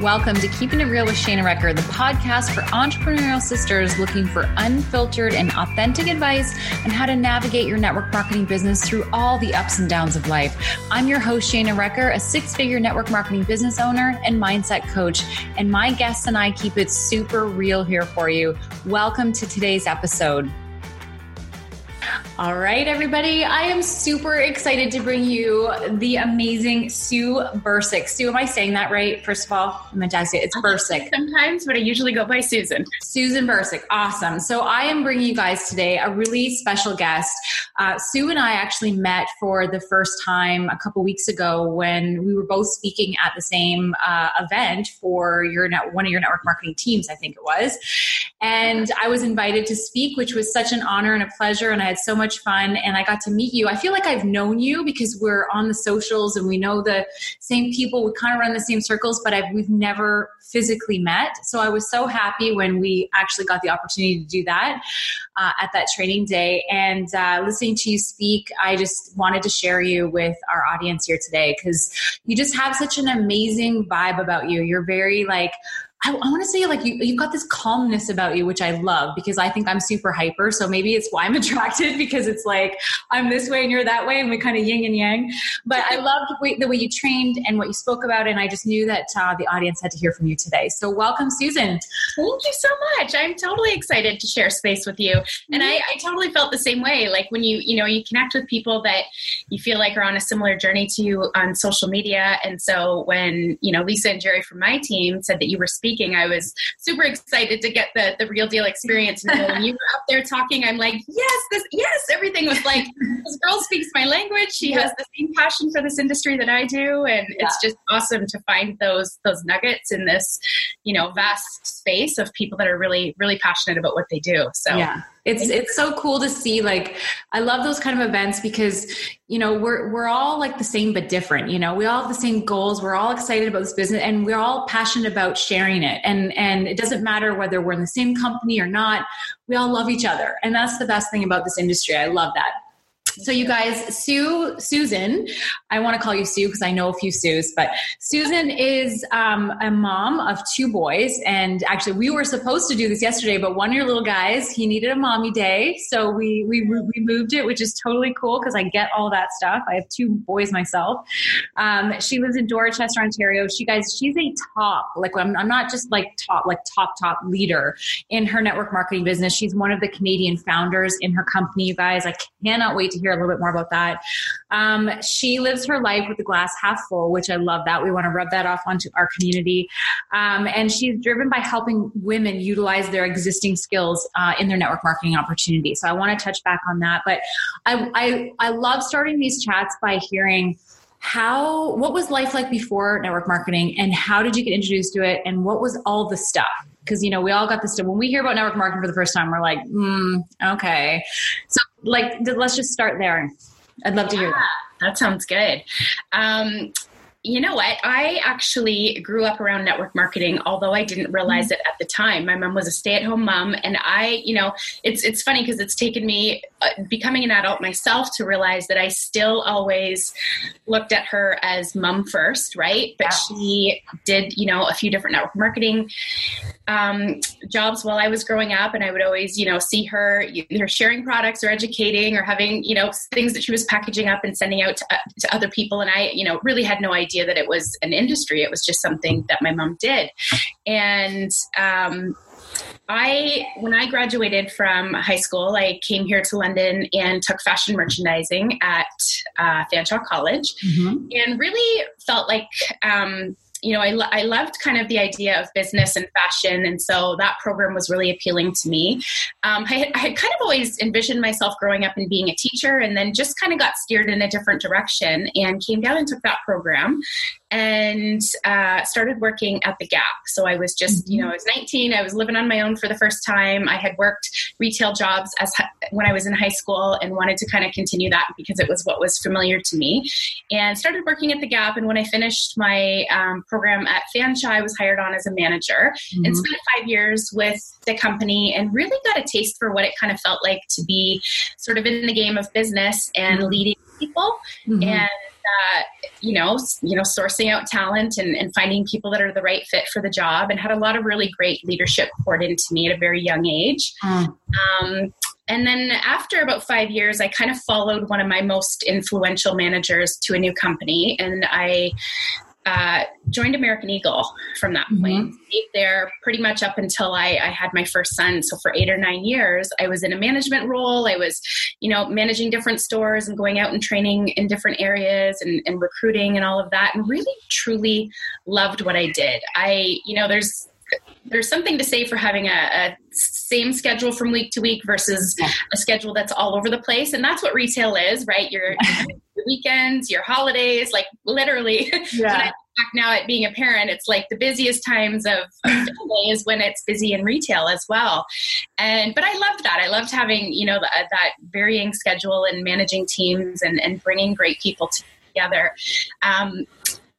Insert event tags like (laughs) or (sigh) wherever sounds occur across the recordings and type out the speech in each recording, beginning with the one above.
Welcome to Keeping It Real with Shana Recker, the podcast for entrepreneurial sisters looking for unfiltered and authentic advice on how to navigate your network marketing business through all the ups and downs of life. I'm your host, Shana Recker, a six figure network marketing business owner and mindset coach. And my guests and I keep it super real here for you. Welcome to today's episode. All right, everybody. I am super excited to bring you the amazing Sue Bursick. Sue, am I saying that right? First of all, I'm going to you. It's Bursick. Sometimes, but I usually go by Susan. Susan Bursick. Awesome. So I am bringing you guys today a really special guest. Uh, Sue and I actually met for the first time a couple weeks ago when we were both speaking at the same uh, event for your net, one of your network marketing teams, I think it was. And I was invited to speak, which was such an honor and a pleasure. And I had so much much fun and I got to meet you. I feel like I've known you because we're on the socials and we know the same people. We kind of run the same circles, but I've, we've never physically met. So I was so happy when we actually got the opportunity to do that uh, at that training day. And uh, listening to you speak, I just wanted to share you with our audience here today because you just have such an amazing vibe about you. You're very like, I, I want to say like you, you've got this calmness about you, which I love because I think I'm super hyper. So maybe it's why I'm (laughs) attracted because it's like I'm this way and you're that way and we kind of yin and yang. But I loved the way, you trained and what you spoke about. And I just knew that uh, the audience had to hear from you today. So welcome, Susan. Thank you so much. I'm totally excited to share space with you. And I, I totally felt the same way. Like when you, you know, you connect with people that you feel like are on a similar journey to you on social media. And so when, you know, Lisa and Jerry from my team said that you were speaking speaking, I was super excited to get the the real deal experience. And when you were up there talking, I'm like, yes, this, yes, everything was like, this girl speaks my language. She yeah. has the same passion for this industry that I do, and yeah. it's just awesome to find those those nuggets in this, you know, vast space of people that are really really passionate about what they do. So yeah it's it's so cool to see like i love those kind of events because you know we're we're all like the same but different you know? We all have the same goals. We're all excited about this business and we're all passionate about sharing it. And and it doesn't matter whether we're in the same company or not we all love each other. And that's the best thing about this industry. I love that so you guys, Sue, Susan, I want to call you Sue because I know a few Sues, but Susan is um, a mom of two boys. And actually, we were supposed to do this yesterday, but one of your little guys, he needed a mommy day. So we, we, we moved it, which is totally cool because I get all that stuff. I have two boys myself. Um, she lives in Dorchester, Ontario. She guys, she's a top, like I'm, I'm not just like top, like top, top leader in her network marketing business. She's one of the Canadian founders in her company, you guys. I cannot wait to hear hear a little bit more about that. Um, she lives her life with the glass half full, which I love that. We want to rub that off onto our community. Um, and she's driven by helping women utilize their existing skills uh, in their network marketing opportunity. So I want to touch back on that. But I, I, I love starting these chats by hearing how what was life like before network marketing and how did you get introduced to it and what was all the stuff because you know we all got this stuff when we hear about network marketing for the first time we're like mm, okay so like let's just start there. I'd love to hear that. That sounds good. Um, you know what? I actually grew up around network marketing, although I didn't realize mm-hmm. it at the time. My mom was a stay-at-home mom, and I, you know, it's it's funny because it's taken me uh, becoming an adult myself to realize that I still always looked at her as mom first, right? But she did, you know, a few different network marketing um, jobs while I was growing up, and I would always, you know, see her either sharing products or educating or having, you know, things that she was packaging up and sending out to, uh, to other people, and I, you know, really had no idea idea that it was an industry. It was just something that my mom did. And um, I, when I graduated from high school, I came here to London and took fashion merchandising at uh, Fanshawe College, mm-hmm. and really felt like. Um, you know, I, I loved kind of the idea of business and fashion. And so that program was really appealing to me. Um, I, I, had, kind of always envisioned myself growing up and being a teacher and then just kind of got steered in a different direction and came down and took that program and uh, started working at the Gap. So I was just, mm-hmm. you know, I was 19. I was living on my own for the first time. I had worked retail jobs as when I was in high school and wanted to kind of continue that because it was what was familiar to me. And started working at the Gap. And when I finished my um, program at Fanshawe, I was hired on as a manager mm-hmm. and spent five years with the company and really got a taste for what it kind of felt like to be sort of in the game of business and mm-hmm. leading people. Mm-hmm. And uh, you know, you know, sourcing out talent and, and finding people that are the right fit for the job, and had a lot of really great leadership poured into me at a very young age. Mm. Um, and then after about five years, I kind of followed one of my most influential managers to a new company, and I uh, joined American Eagle from that point. Mm-hmm. Stayed there pretty much up until I, I, had my first son. So for eight or nine years, I was in a management role. I was, you know, managing different stores and going out and training in different areas and, and recruiting and all of that, and really truly loved what I did. I, you know, there's there's something to say for having a, a, same schedule from week to week versus a schedule that's all over the place and that's what retail is right your, your (laughs) weekends your holidays like literally yeah. (laughs) when i back now at being a parent it's like the busiest times of, of (laughs) is when it's busy in retail as well and but i loved that i loved having you know the, that varying schedule and managing teams and, and bringing great people together um,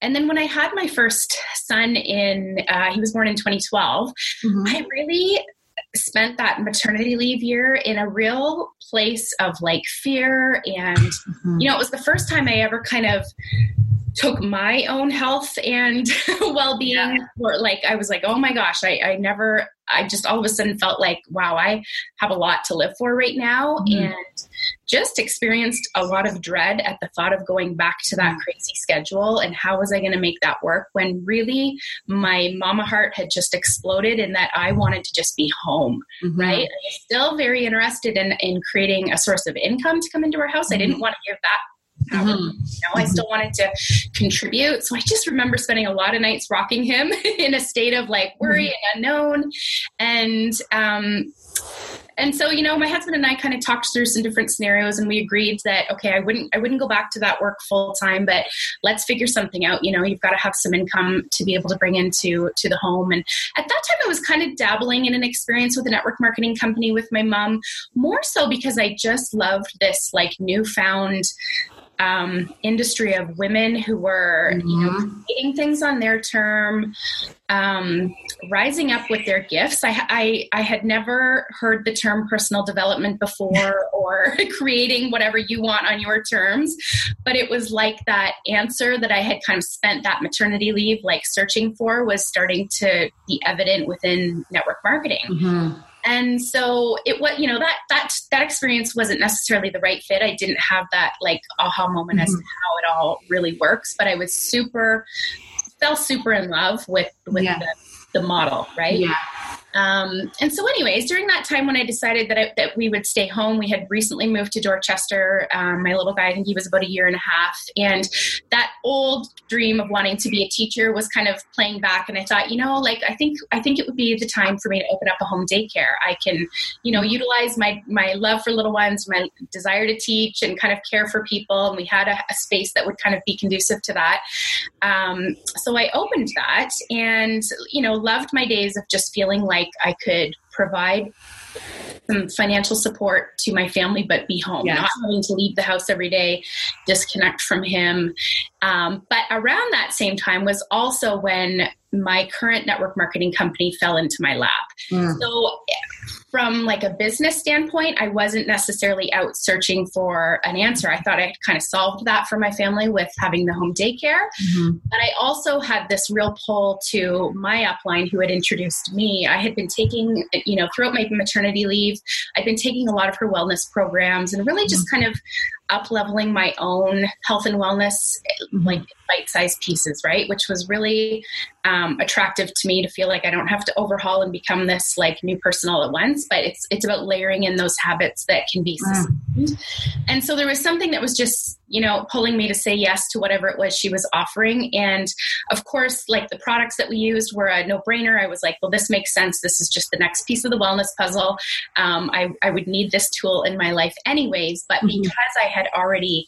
and then when I had my first son in, uh, he was born in 2012, mm-hmm. I really spent that maternity leave year in a real place of like fear. And, mm-hmm. you know, it was the first time I ever kind of took my own health and (laughs) well-being yeah. or like i was like oh my gosh I, I never i just all of a sudden felt like wow i have a lot to live for right now mm-hmm. and just experienced a lot of dread at the thought of going back to that mm-hmm. crazy schedule and how was i going to make that work when really my mama heart had just exploded in that i wanted to just be home mm-hmm. right i'm still very interested in in creating a source of income to come into our house mm-hmm. i didn't want to give that Mm-hmm. You know, I still wanted to contribute. So I just remember spending a lot of nights rocking him (laughs) in a state of like worry mm-hmm. and unknown. And um, and so you know my husband and i kind of talked through some different scenarios and we agreed that okay i wouldn't i wouldn't go back to that work full time but let's figure something out. You know you've got to have some income to be able to bring into to the home. And at that time i was kind of dabbling in an experience with a network marketing company with my mom more so because i just loved this like newfound um, industry of women who were, mm-hmm. you know, mm-hmm. creating things on their term, um, rising up with their gifts. I, I, I had never heard the term personal development before (laughs) or (laughs) creating whatever you want on your terms, but it was like that answer that I had kind of spent that maternity leave like searching for was starting to be evident within network marketing. Mm-hmm and so it was you know that that that experience wasn't necessarily the right fit i didn't have that like aha moment mm-hmm. as to how it all really works but i was super fell super in love with with yeah. the, the model right yeah um, and so, anyways, during that time when I decided that I, that we would stay home, we had recently moved to Dorchester. Um, my little guy, I think he was about a year and a half, and that old dream of wanting to be a teacher was kind of playing back. And I thought, you know, like I think I think it would be the time for me to open up a home daycare. I can, you know, utilize my my love for little ones, my desire to teach, and kind of care for people. And we had a, a space that would kind of be conducive to that. Um, so I opened that, and you know, loved my days of just feeling like like I could provide some financial support to my family, but be home, yes. not having to leave the house every day, disconnect from him. Um, but around that same time was also when my current network marketing company fell into my lap. Mm. So from like a business standpoint, I wasn't necessarily out searching for an answer. I thought I had kind of solved that for my family with having the home daycare. Mm-hmm. But I also had this real pull to my upline who had introduced me. I had been taking, you know, throughout my maternity leave, I'd been taking a lot of her wellness programs and really just mm-hmm. kind of up leveling my own health and wellness mm-hmm. like bite-sized pieces right which was really um, attractive to me to feel like i don't have to overhaul and become this like new person all at once but it's it's about layering in those habits that can be mm. sustained and so there was something that was just you know pulling me to say yes to whatever it was she was offering. And of course like the products that we used were a no-brainer. I was like well this makes sense. This is just the next piece of the wellness puzzle. Um, I, I would need this tool in my life anyways. But mm-hmm. because i had already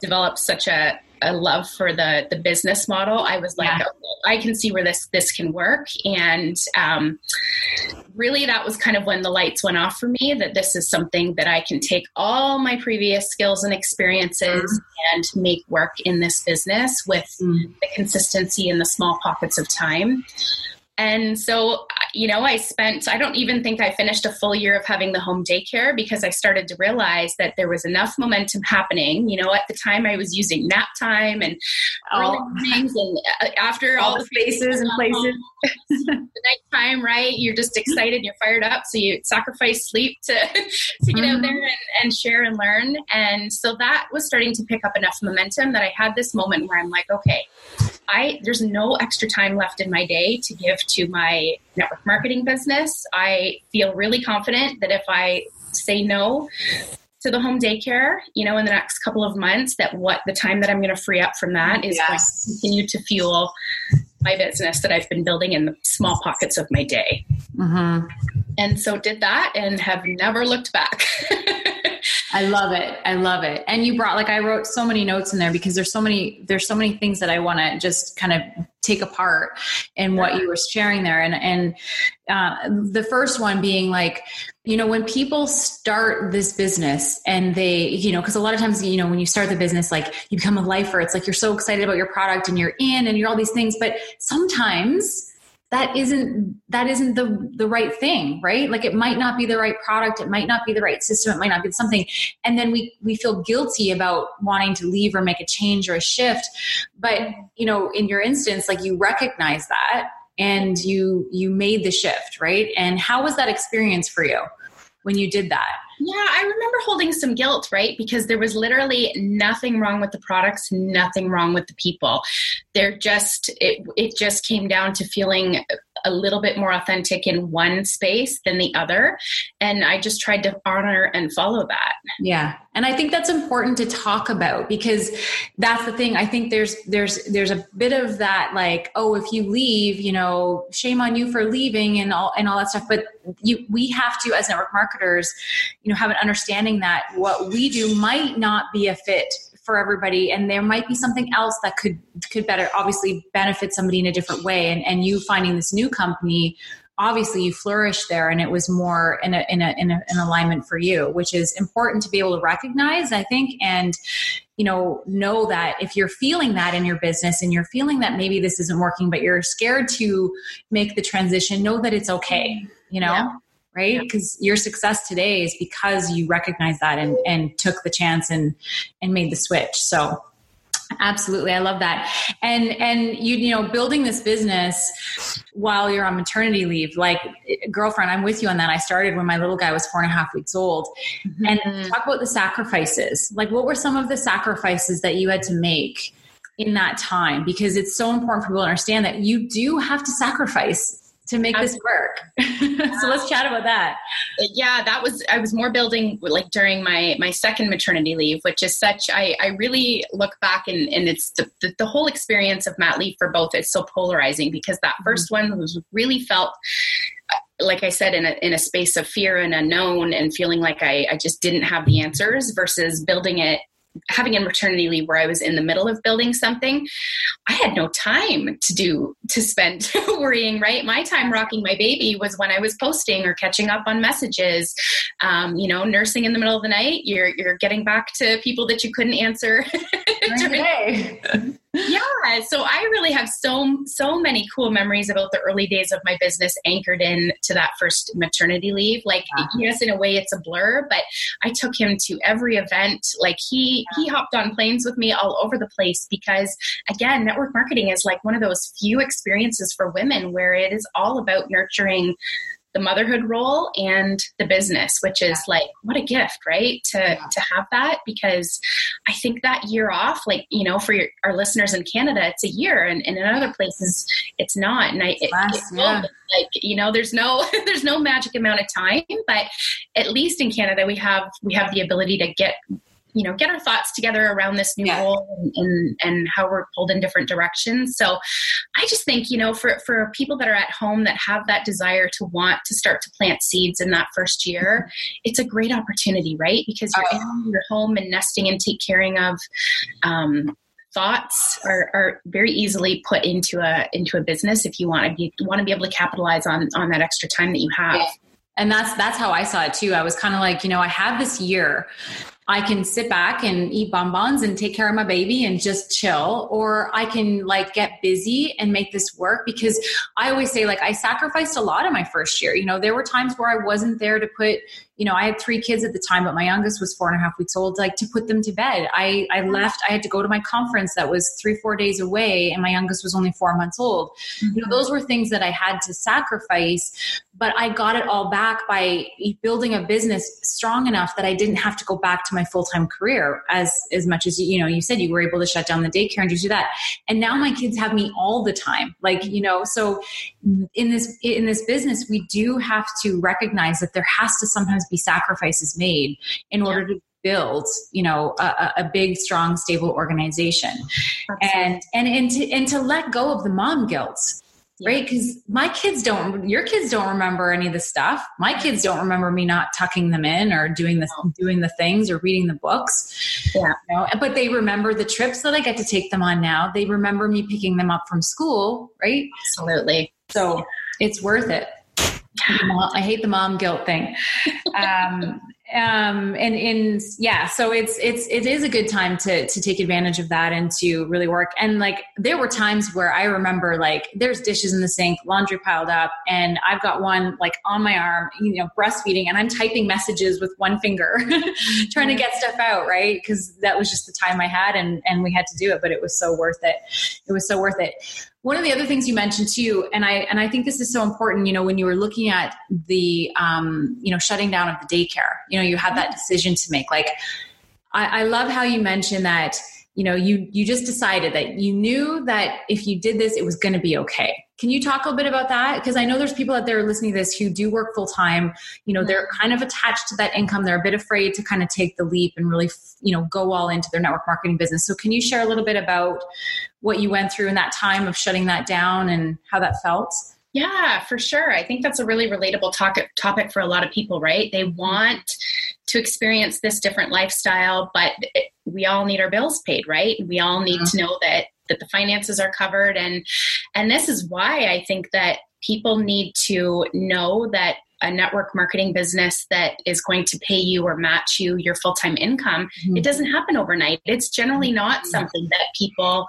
developed such a a love for the the business model, I was like, yeah. I can see where this this can work, and um, really that was kind of when the lights went off for me that this is something that I can take all my previous skills and experiences mm-hmm. and make work in this business with mm-hmm. the consistency and the small pockets of time. And so you know, I spent, I don't even think I finished a full year of having the home daycare because I started to realize that there was enough momentum happening. You know, at the time I was using nap time and Oh. mornings and uh, after all all, the spaces and places. (laughs) the nighttime, right? You're just excited, you're fired up, so you sacrifice sleep to (laughs) to get out there and, and share and learn. And so that was starting to pick up enough momentum that I had this moment where I'm like, okay, I there's no extra time left in my day to give to my network marketing business. I feel really confident that if I say no to the home daycare, you know, in the next couple of months, that what the time that I'm going to free up from that is going to continue to fuel my business that I've been building in the small pockets of my day. hmm And so did that and have never looked back. (laughs) I love it. I love it. And you brought like I wrote so many notes in there because there's so many there's so many things that I want to just kind of take apart in what you were sharing there. And and uh, the first one being like, you know, when people start this business and they, you know, because a lot of times, you know, when you start the business, like you become a lifer. It's like you're so excited about your product and you're in and you're all these things, but sometimes that isn't that isn't the the right thing right? Like it might not be the right product it might not be the right system it might not be something. And then we we feel guilty about wanting to leave or make a change or a shift. But you know in your instance like you recognize that and you you made the shift right? And how was that experience for you when you did that Yeah, I remember holding some guilt, right? Because there was literally nothing wrong with the products, nothing wrong with the people. They're just it it just came down to feeling a little bit more authentic in one space than the other, and I just tried to honor and follow that. Yeah. And I think that's important to talk about because that's the thing. I think there's there's there's a bit of that like, oh, if you leave, you know, shame on you for leaving and all and all that stuff. But you we have to as network marketers, you know, have an understanding that what we do might not be a fit for everybody and there might be something else that could could better obviously benefit somebody in a different way and and you finding this new company obviously you flourished there and it was more in a, in a, in a, an alignment for you which is important to be able to recognize i think and you know know that if you're feeling that in your business and you're feeling that maybe this isn't working but you're scared to make the transition know that it's okay mm-hmm. you know Yeah. Right? Because your success today is because you recognize that and and took the chance and and made the switch. So absolutely. I love that. And and you you know building this business while you're on maternity leave like girlfriend i'm with you on that. I started when my little guy was four and a half weeks old. And Mhm. talk about the sacrifices. Like what were some of the sacrifices that you had to make in that time? Because it's so important for people to understand that you do have to sacrifice to make this work. (laughs) So let's chat about that. Yeah that was i was more building like during my my second maternity leave which is such i i really look back and and it's the, the, the whole experience of mat leave for both is so polarizing because that 1st one was really felt uh, like I said, in a, in a space of fear and unknown and feeling like I, I just didn't have the answers versus building it having a maternity leave where I was in the middle of building something, I had no time to do to spend (laughs) worrying. Right, my time rocking my baby was when I was posting or catching up on messages. Um, you know, nursing in the middle of the night. You're you're getting back to people that you couldn't answer. (laughs) during-. (laughs) yeah, so I really have so so many cool memories about the early days of my business anchored in to that first maternity leave. Like yes, in a way it's a blur, but I took him to every event. Like he he hopped on planes with me all over the place because again, network marketing is like one of those few experiences for women where it is all about nurturing the motherhood role and the business which is like what a gift right to Yeah. to have that because i think that year off like you know for your, our listeners in canada it's a year and, and in other places it's not and i it, Less, it yeah. like you know there's no (laughs) there's no magic amount of time but at least in canada we have we have the ability to get you know get our thoughts together around this new Yeah. role and, and and how we're pulled in different directions so I just think, you know, for, for people that are at home that have that desire to want to start to plant seeds in that first year, it's a great opportunity, right? Because you're Oh. in your home and nesting and take caring of um, thoughts are, are very easily put into a into a business if you want to be want to be able to capitalize on on that extra time that you have. And that's that's how i saw it too i was kind of like you know i have this year I can sit back and eat bonbons and take care of my baby and just chill, or I can like get busy and make this work because I always say, like, I sacrificed a lot in my first year. You know, there were times where I wasn't there to put, you know, I had three kids at the time, but my youngest was four and a half weeks old, like to put them to bed. I, I left, I had to go to my conference that was three, four days away, and my youngest was only four months old. Mm-hmm. You know, those were things that I had to sacrifice, but I got it all back by building a business strong enough that I didn't have to go back to my full-time career as, as much as, you know, you said you were able to shut down the daycare and do that. And now my kids have me all the time. Like, you know, so in this, in this business, we do have to recognize that there has to sometimes be sacrifices made in order yeah. to build you know a, a, big strong stable organization. Absolutely. and and and to, and to let go of the mom guilt yeah. right? Because my kids don't your kids don't remember any of the stuff. My kids don't remember me not tucking them in or doing the doing the things or reading the books. Yeah. You know? but they remember the trips that i get to take them on now. They remember me picking them up from school right? Absolutely. So it's worth it I hate the mom guilt thing. Um, um, and in yeah, so it's it's it is a good time to to take advantage of that and to really work. And like there were times where I remember like there's dishes in the sink, laundry piled up, and I've got one like on my arm, you know, breastfeeding, and I'm typing messages with one finger, (laughs) trying to get stuff out, right? Because that was just the time I had, and and we had to do it, but it was so worth it. It was so worth it one of the other things you mentioned too and i and i think this is so important you know when you were looking at the um, you know shutting down of the daycare you know you had that decision to make. Like I, I love how you mentioned that you know you you just decided that you knew that if you did this it was going to be okay. Can you talk a little bit about that? Because i know there's people out there listening to this who do work full time you know they're kind of attached to that income. They're a bit afraid to kind of take the leap and really you know go all into their network marketing business. So can you share a little bit about what you went through in that time of shutting that down and how that felt? Yeah, for sure. I think that's a really relatable topic topic for a lot of people, right? They mm-hmm. want to experience this different lifestyle, but we all need our bills paid, right? We all need to know that that the finances are covered and and this is why I think that people need to know that a network marketing business that is going to pay you or match you your full-time income, mm-hmm. it doesn't happen overnight. It's generally not mm-hmm. something that people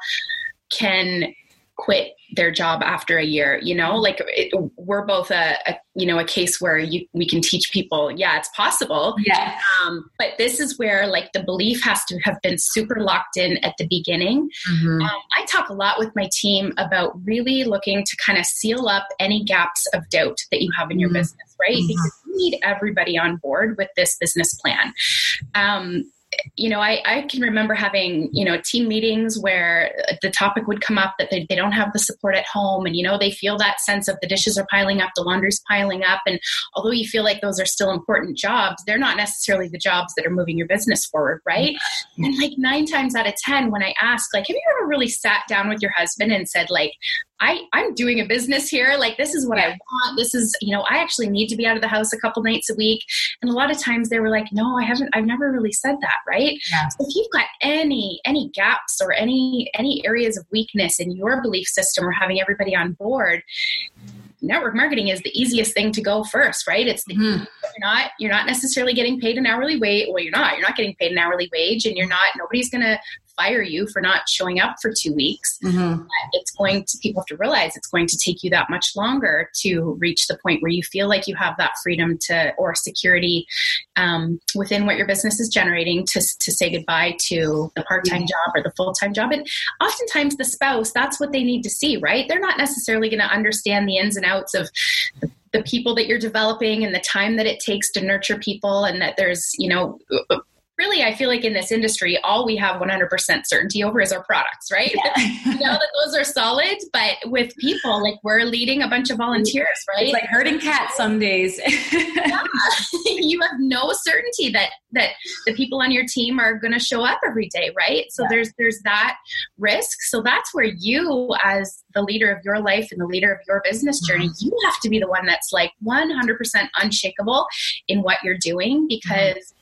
can quit their job after a year you know like it, we're both a, a, you know a case where you, we can teach people. Yeah it's possible. Yeah um, but this is where like the belief has to have been super locked in at the beginning. Mm-hmm. um, i talk a lot with my team about really looking to kind of seal up any gaps of doubt that you have in your mm-hmm. business right? Mm-hmm. because you need everybody on board with this business plan. Um, you know, I, I can remember having, you know, team meetings where the topic would come up that they, they don't have the support at home and, you know, they feel that sense of the dishes are piling up, the laundry's piling up. And although you feel like those are still important jobs, they're not necessarily the jobs that are moving your business forward, right? Mm-hmm. And like nine times out of 10, when I ask, like, have you ever really sat down with your husband and said, like, I, I'm doing a business here. Like, this is what I want. This is, you know, I actually need to be out of the house a couple nights a week. And a lot of times they were like, no, I haven't, I've never really said that. Right. Yeah. So if you've got any, any gaps or any, any areas of weakness in your belief system or having everybody on board, network marketing is the easiest thing to go first, right? It's the, mm-hmm. you're not you're not necessarily getting paid an hourly wage. Well, you're not. You're not getting paid an hourly wage, and you're not. Nobody's going to fire you for not showing up for two weeks. Mm-hmm. It's going to, people have to realize it's going to take you that much longer to reach the point where you feel like you have that freedom to, or security um, within what your business is generating to, to say goodbye to the part time job or the full time job. And oftentimes the spouse, that's what they need to see, right? They're not necessarily going to understand the ins and outs of the the people that you're developing and the time that it takes to nurture people and that there's you know really i feel like in this industry all we have 100% certainty over is our products right yeah. (laughs) you know that those are solid but with people like we're leading a bunch of volunteers right it's like herding cats some days (laughs) yeah. (laughs) you have no certainty that that the people on your team are going to show up every day right so yeah. there's there's that risk so that's where you as the leader of your life and the leader of your business journey mm-hmm. you have to be the one that's like 100% unshakable in what you're doing because mm-hmm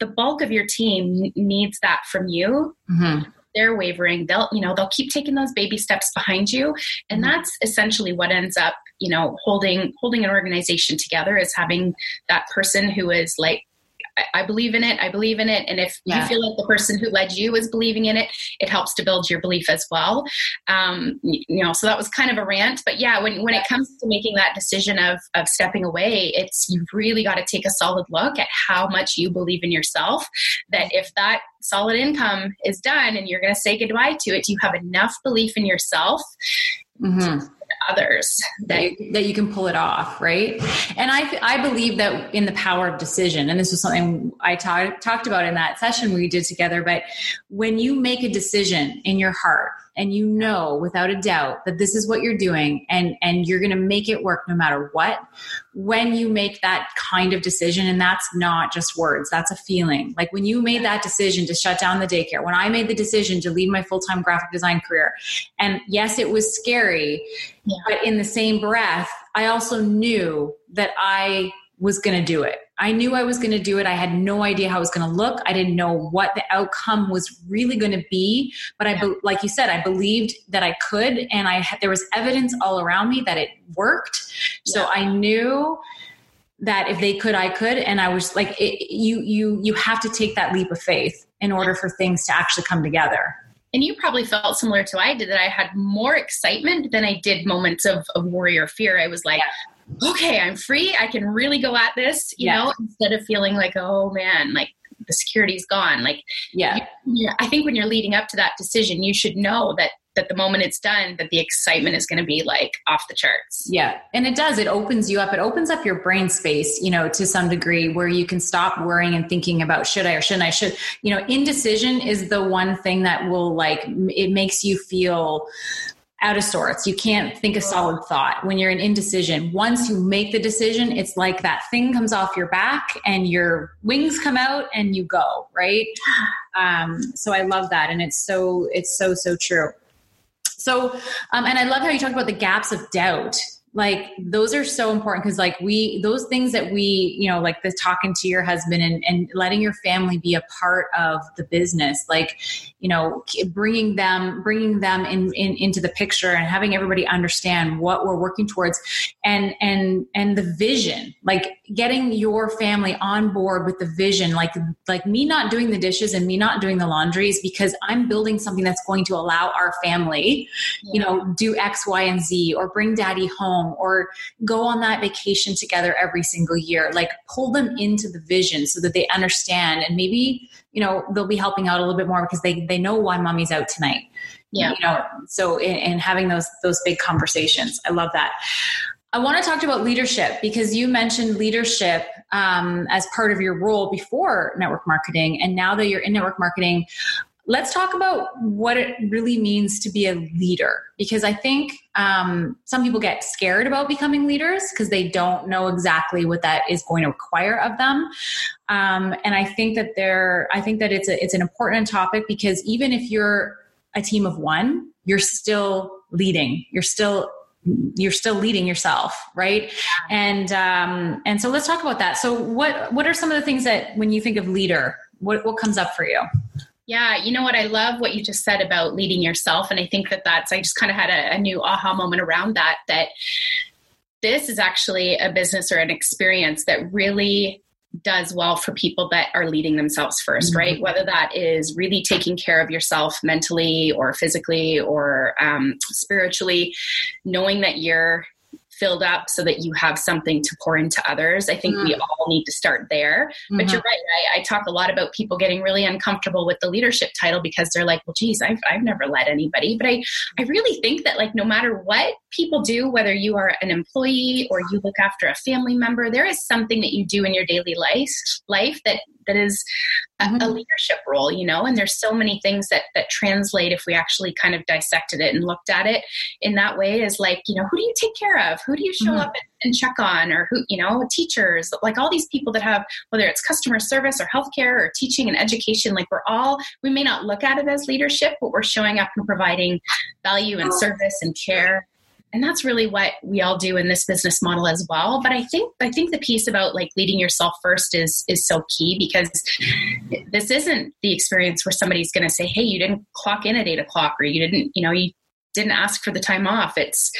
the bulk of your team needs that from you. Mm-hmm. They're wavering. They'll, you know, they'll keep taking those baby steps behind you, and mm-hmm. that's essentially what ends up, you know, holding holding an organization together is having that person who is like I, I believe in it. I believe in it. And if yeah. you feel like the person who led you is believing in it, it helps to build your belief as well. Um, you know, so that was kind of a rant. But yeah, when, when it comes to making that decision of, of stepping away, it's you've really got to take a solid look at how much you believe in yourself. That if that solid income is done and you're going to say goodbye to it, you have enough belief in yourself mm-hmm others that you, that you can pull it off right? And i i believe that in the power of decision and this was something i ta- talked about in that session we did together but when you make a decision in your heart and you know without a doubt that this is what you're doing and and you're going to make it work no matter what. When you make that kind of decision and that's not just words that's a feeling. Like when you made that decision to shut down the daycare when i made the decision to leave my full-time graphic design career and yes it was scary yeah. but in the same breath i also knew that i was going to do it I knew I was going to do it. I had no idea how it was going to look. I didn't know what the outcome was really going to be, but I, be- like you said, I believed that I could, and I had, there was evidence all around me that it worked. Yeah. So I knew that if they could, I could, and I was like, it, you, you, you have to take that leap of faith in order for things to actually come together and you probably felt similar to I did that I had more excitement than I did moments of, of worry or fear. I was like, yeah okay, I'm free. I can really go at this, you yeah. know, instead of feeling like, oh man, like the security's gone. Like, yeah, you, I think when you're leading up to that decision, you should know that that the moment it's done that the excitement is going to be like off the charts yeah and it does it opens you up it opens up your brain space you know to some degree where you can stop worrying and thinking about should i or shouldn't i should you know indecision is the one thing that will like it makes you feel out of sorts. You can't think a solid thought when you're in indecision. Once you make the decision, it's like that thing comes off your back and your wings come out and you go, right? Um, so I love that. And it's so, it's so, so true. So, um, and I love how you talk about the gaps of doubt like those are so important because like we those things that we you know like the talking to your husband and, and letting your family be a part of the business like you know bringing them bringing them in, in into the picture and having everybody understand what we're working towards and and and the vision. Like getting your family on board with the vision like like me not doing the dishes and me not doing the laundries because i'm building something that's going to allow our family yeah. you know do x y and z or bring daddy home or go on that vacation together every single year. Like pull them into the vision so that they understand and maybe, you know, they'll be helping out a little bit more because they, they know why mommy's out tonight. Yeah. You know, so in, in having those those big conversations. I love that. I want to talk about leadership because you mentioned leadership um, as part of your role before network marketing, and now that you're in network marketing, let's talk about what it really means to be a leader because i think um, some people get scared about becoming leaders because they don't know exactly what that is going to require of them. Um, and i think that there i think that it's a, it's an important topic because even if you're a team of one you're still leading you're still you're still leading yourself right and um, and so let's talk about that so what what are some of the things that when you think of leader what, what comes up for you yeah, you know what? I love what you just said about leading yourself. And I think that that's, I just kind of had a, a new aha moment around that, that this is actually a business or an experience that really does well for people that are leading themselves 1st mm-hmm. right? Whether that is really taking care of yourself mentally or physically or um, spiritually, knowing that you're filled up so that you have something to pour into others. I think mm. we all need to start there. Mm-hmm. But you're right. I, I, talk a lot about people getting really uncomfortable with the leadership title because they're like, well, geez, I've, I've never led anybody. But I, I really think that like no matter what people do, whether you are an employee or you look after a family member, there is something that you do in your daily life, life that that is a, mm-hmm. a, leadership role you know and there's so many things that that translate if we actually kind of dissected it and looked at it in that way is like you know who do you take care of who do you show mm-hmm. up and, and, check on or who you know teachers like all these people that have whether it's customer service or healthcare or teaching and education like we're all we may not look at it as leadership but we're showing up and providing value and service and care and that's really what we all do in this business model as well. But i think i think the piece about like leading yourself first is is so key because this isn't the experience where somebody's going to say hey you didn't clock in at eight o'clock or you didn't you know you didn't ask for the time off. It's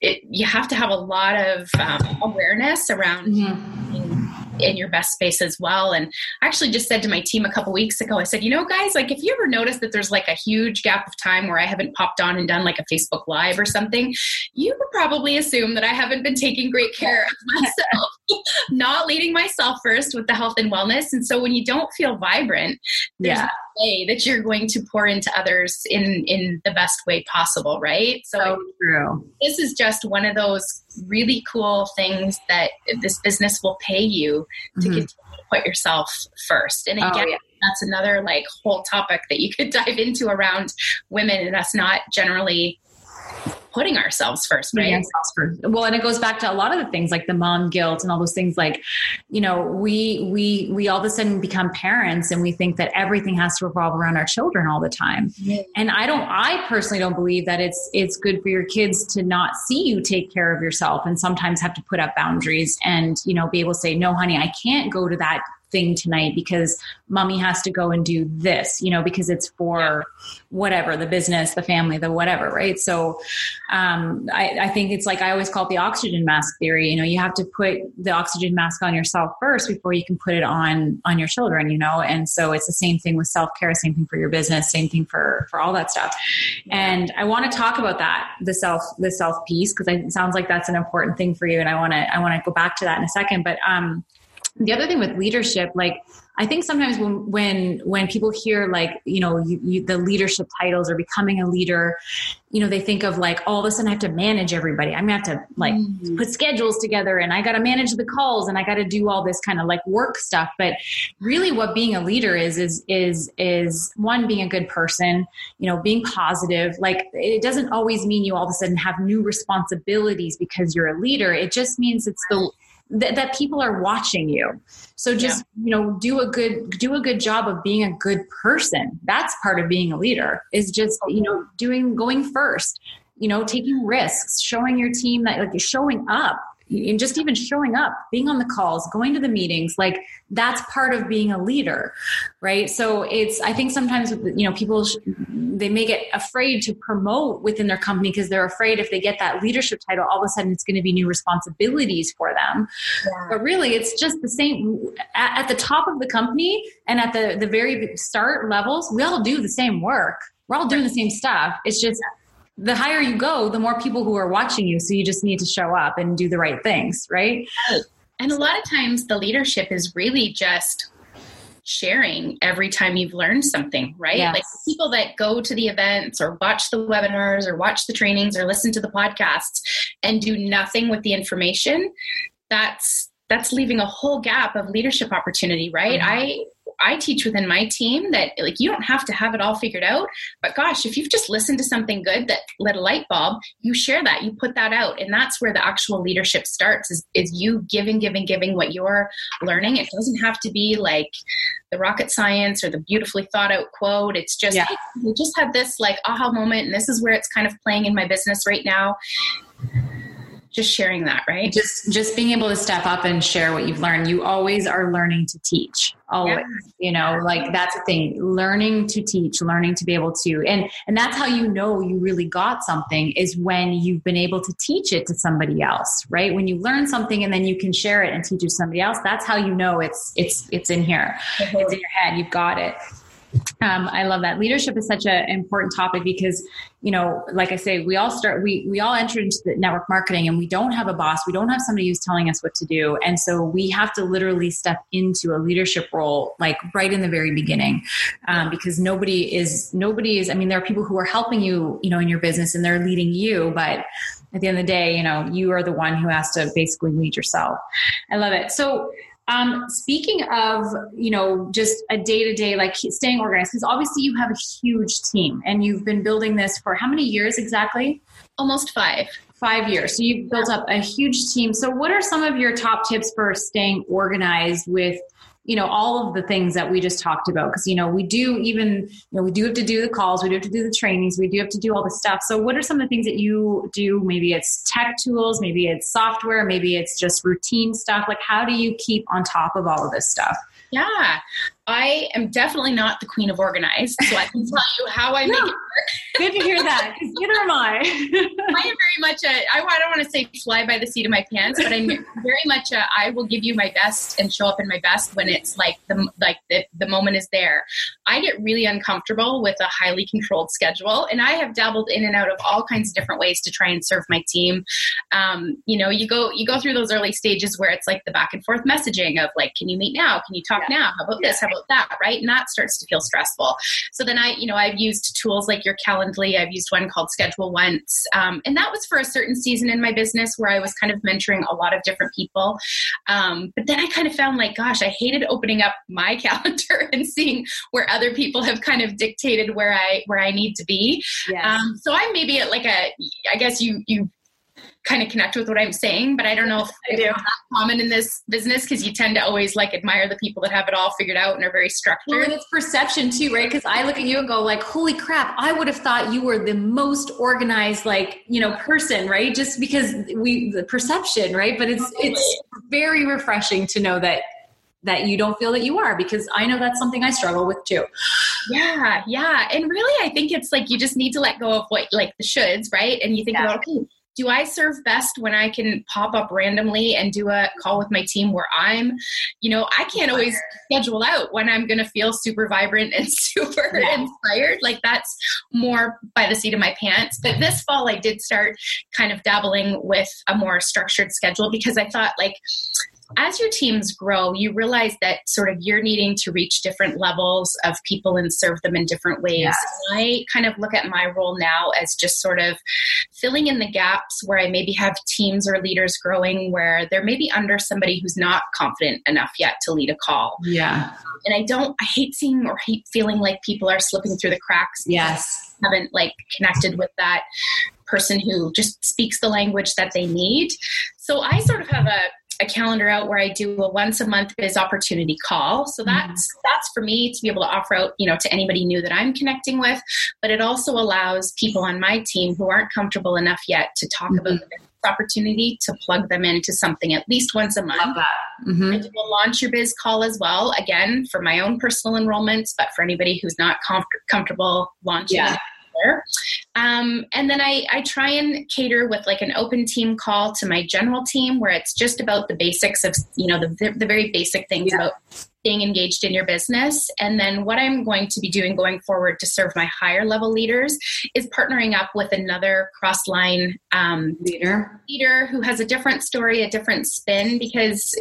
it you have to have a lot of um, awareness around mm-hmm in your best space as well. And I actually just said to my team a couple weeks ago, I said, you know, guys, like if you ever notice that there's like a huge gap of time where I haven't popped on and done like a Facebook Live or something, you would probably assume that I haven't been taking great care of myself, (laughs) not leading myself first with the health and wellness. And so when you don't feel vibrant, yeah. Way that you're going to pour into others in in the best way possible, right? So, so true. This is just one of those really cool things that this business will pay you to mm-hmm. continue to put yourself first. And oh, again, oh, yeah. that's another like whole topic that you could (laughs) dive into around women and us not generally putting ourselves first, right? Ourselves first. Well, and it goes back to a lot of the things like the mom guilt and all those things. Like, you know, we we we all of a sudden become parents and we think that everything has to revolve around our children all the time. Yeah. And I don't. I personally don't believe that it's it's good for your kids to not see you take care of yourself and sometimes have to put up boundaries and you know be able to say, no, honey, I can't go to that thing tonight because mommy has to go and do this, you know, because it's for whatever the business, the family, the whatever, right? So um, I, I, think it's like I always call it the oxygen mask theory. You know, you have to put the oxygen mask on yourself first before you can put it on on your children. You know, and so it's the same thing with self care, same thing for your business, same thing for for all that stuff. And I want to talk about that the self the self piece because it sounds like that's an important thing for you, and I want to I want to go back to that in a second, but um the other thing with leadership like i think sometimes when when when people hear like you know you, you, the leadership titles or becoming a leader you know they think of like all of a sudden i have to manage everybody. I'm gonna have to like mm-hmm. put schedules together and i gotta manage the calls and i gotta do all this kind of like work stuff. But really what being a leader is is is is one being a good person you know being positive. Like it doesn't always mean you all of a sudden have new responsibilities because you're a leader. It just means it's the th- that people are watching you. So just yeah. you know, do a good do a good job of being a good person. That's part of being a leader. Is just you know doing going first. You know, taking risks, showing your team that like you're showing up and just even showing up, being on the calls, going to the meetings, like that's part of being a leader, right? So it's, I think sometimes, you know, people, they may get afraid to promote within their company because they're afraid if they get that leadership title, all of a sudden it's going to be new responsibilities for them. Yeah. But really, it's just the same at, at the top of the company and at the, the very start levels, we all do the same work. We're all doing the same stuff. It's just, the higher you go, the more people who are watching you. So you just need to show up and do the right things, right? And a lot of times the leadership is really just sharing every time you've learned something, right? Yes. Like people that go to the events or watch the webinars or watch the trainings or listen to the podcasts and do nothing with the information, that's that's leaving a whole gap of leadership opportunity, right? Mm-hmm. I I teach within my team that like you don't have to have it all figured out, but gosh, if you've just listened to something good that lit a light bulb, you share that, you put that out, and that's where the actual leadership starts. Is is you giving, giving, giving what you're learning. It doesn't have to be like the rocket science or the beautifully thought out quote. It's just yeah. we just had this like aha moment, and this is where it's kind of playing in my business right now just sharing that right? Just just being able to step up and share what you've learned. You always are learning to teach always yeah. you know like that's the thing. Learning to teach learning to be able to and and that's how you know you really got something is when you've been able to teach it to somebody else right? When you learn something and then you can share it and teach it to somebody else that's how you know it's it's it's in here. Mm-hmm. it's in your head. You've got it um, I love that. Leadership is such an important topic because, you know, like I say, we all start, we, we all enter into the network marketing and we don't have a boss. We don't have somebody who's telling us what to do. And so we have to literally step into a leadership role, like right in the very beginning, um, because nobody is, nobody is, I mean, there are people who are helping you, you know, in your business and they're leading you, but at the end of the day, you know, you are the one who has to basically lead yourself. I love it. So, um, speaking of, you know, just a day to day, like staying organized, because obviously you have a huge team and you've been building this for how many years exactly? Almost five. Five years. So you've built up a huge team. So, what are some of your top tips for staying organized with? You know all of the things that we just talked about. Because you know we do even you know we do have to do the calls we do have to do the trainings we do have to do all the stuff. So what are some of the things that you do? Maybe it's tech tools maybe it's software maybe it's just routine stuff. Like how do you keep on top of all of this stuff? Yeah, I am definitely not the queen of organized, so I can tell you how I (laughs) make it work. Good to hear that, because neither am I. (laughs) I am very much a, I don't want want to say fly by the seat of my pants, but I'm very much a, I will give you my best and show up in my best when it's like the like the, the moment is there. I get really uncomfortable with a highly controlled schedule, and I have dabbled in and out of all kinds of different ways to try and serve my team. Um, you know, you go you go through those early stages where it's like the back and forth messaging of like, can you meet now? Can you talk yeah. now? How about yeah. this? How about that? Right, and that starts to feel stressful. So then I, you know, I've used tools like your Calendly. I've used one called Schedule Once, um, and that was for a certain season in my business where I was kind of mentoring a lot of different people. Um, but then I kind of found like, gosh, I hated opening up my (laughs) calendar and seeing where other people have kind of dictated where I where I need to be. Yes. Um, so I'm maybe at like a, I guess you you kind of connect with what I'm saying, but I don't know if, if it's common in this business because you tend to always like admire the people that have it all figured out and are very structured. Well, and it's perception too, right? Because I look at you and go like, "Holy crap! I would have thought you were the most organized, like you know, person, right? Just because we the perception, right? But it's it's very refreshing to know that that you don't feel that you are because I know that's something I struggle with too. Yeah, yeah. And really I think it's like you just need to let go of what like the shoulds, right? And you think yeah. about okay, do I serve best when I can pop up randomly and do a call with my team where I'm, you know, I can't always schedule out when I'm going to feel super vibrant and (laughs) super yeah. inspired. Like that's more by the seat of my pants. But this fall, I did start kind of dabbling with a more structured schedule because I thought, like, as your teams grow, you realize that sort of you're needing to reach different levels of people and serve them in different ways. Yes. I kind of look at my role now as just sort of filling in the gaps where I maybe have teams or leaders growing where they're maybe under somebody who's not confident enough yet to lead a call. Yeah. And I don't, I hate seeing or hate feeling like people are slipping through the cracks. Yes. Haven't like connected with that person who just speaks the language that they need. So I sort of have a a calendar out where I do a once a month biz opportunity call. So mm-hmm. that's mm-hmm. that's for me to be able to offer out, you know, to anybody new that I'm connecting with. But it also allows people on my team who aren't comfortable enough yet to talk mm-hmm. about the opportunity to plug them into something at least once a month. Mm-hmm. I do a launch your biz call as well, again for my own personal enrollments, but for anybody who's not comf- comfortable launching. Yeah there. Um, and then I, I try and cater with like an open team call to my general team where it's just about the basics of, you know, the, the very basic things yeah. about staying engaged in your business. And then what I'm going to be doing going forward to serve my higher level leaders is partnering up with another cross line um, leader leader who has a different story, a different spin because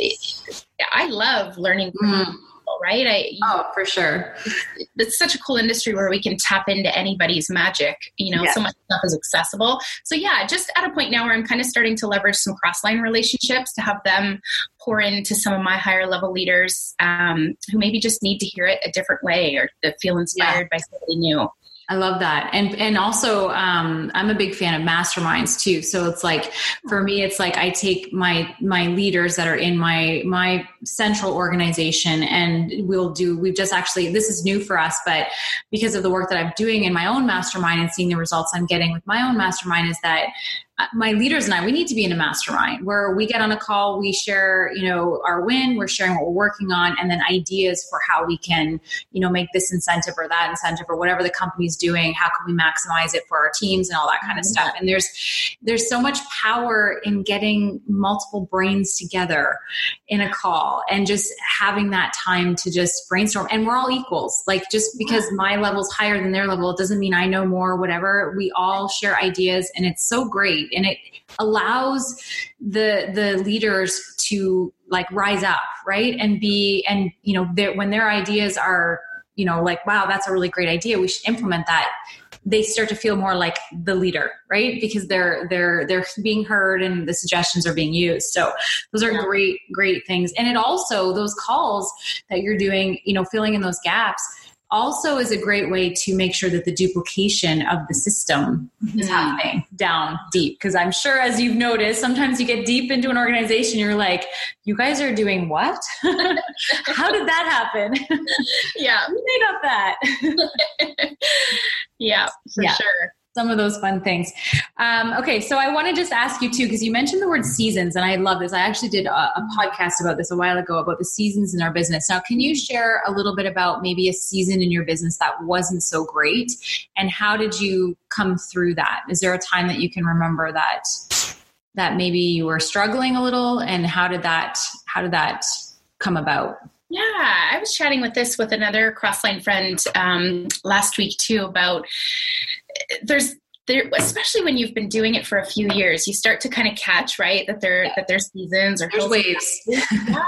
I love learning mm right? I, oh, for sure. (laughs) It's such a cool industry where we can tap into anybody's magic. You know, yeah. so much stuff is accessible. So yeah, just at a point now where I'm kind of starting to leverage some cross line relationships to have them pour into some of my higher level leaders um, who maybe just need to hear it a different way or to feel inspired yeah. by somebody new. I love that. And and also um, I'm a big fan of masterminds too. So it's like for me it's like I take my my leaders that are in my my central organization and we'll do we've just actually this is new for us but because of the work that I'm doing in my own mastermind and seeing the results I'm getting with my own mastermind is that my leaders and I, we need to be in a mastermind where we get on a call, we share, you know, our win, we're sharing what we're working on, and then ideas for how we can, you know, make this incentive or that incentive or whatever the company's doing. How can we maximize it for our teams and all that kind of mm-hmm. stuff? And there's there's so much power in getting multiple brains together in a call and just having that time to just brainstorm. And we're all equals. Like just because my level's higher than their level, it doesn't mean I know more. Whatever. We all share ideas, and it's so great and it allows the the leaders to like rise up right? And be and you know when their ideas are you know like wow that's a really great idea we should implement that they start to feel more like the leader right? Because they're they're they're being heard and the suggestions are being used. So those are yeah. great great things. And it also those calls that you're doing you know filling in those gaps also is a great way to make sure that the duplication of the system mm-hmm. is happening down deep. Because I'm sure, as you've noticed, sometimes you get deep into an organization, you're like, you guys are doing what? (laughs) How did that happen? (laughs) Yeah. (laughs) Who made up that? yeah, for yeah. sure some of those fun things. Um, okay, so I want to just ask you too, because you mentioned the word seasons, and I love this. I actually did a, a, podcast about this a while ago about the seasons in our business. Now, can you share a little bit about maybe a season in your business that wasn't so great, and how did you come through that? Is there a time that you can remember that that maybe you were struggling a little and how did that how did that come about yeah, I was chatting with this with another crossline friend um, last week too about there's there, especially when you've been doing it for a few years, you start to kind of catch right that there that there's seasons or there's waves. (laughs) yeah,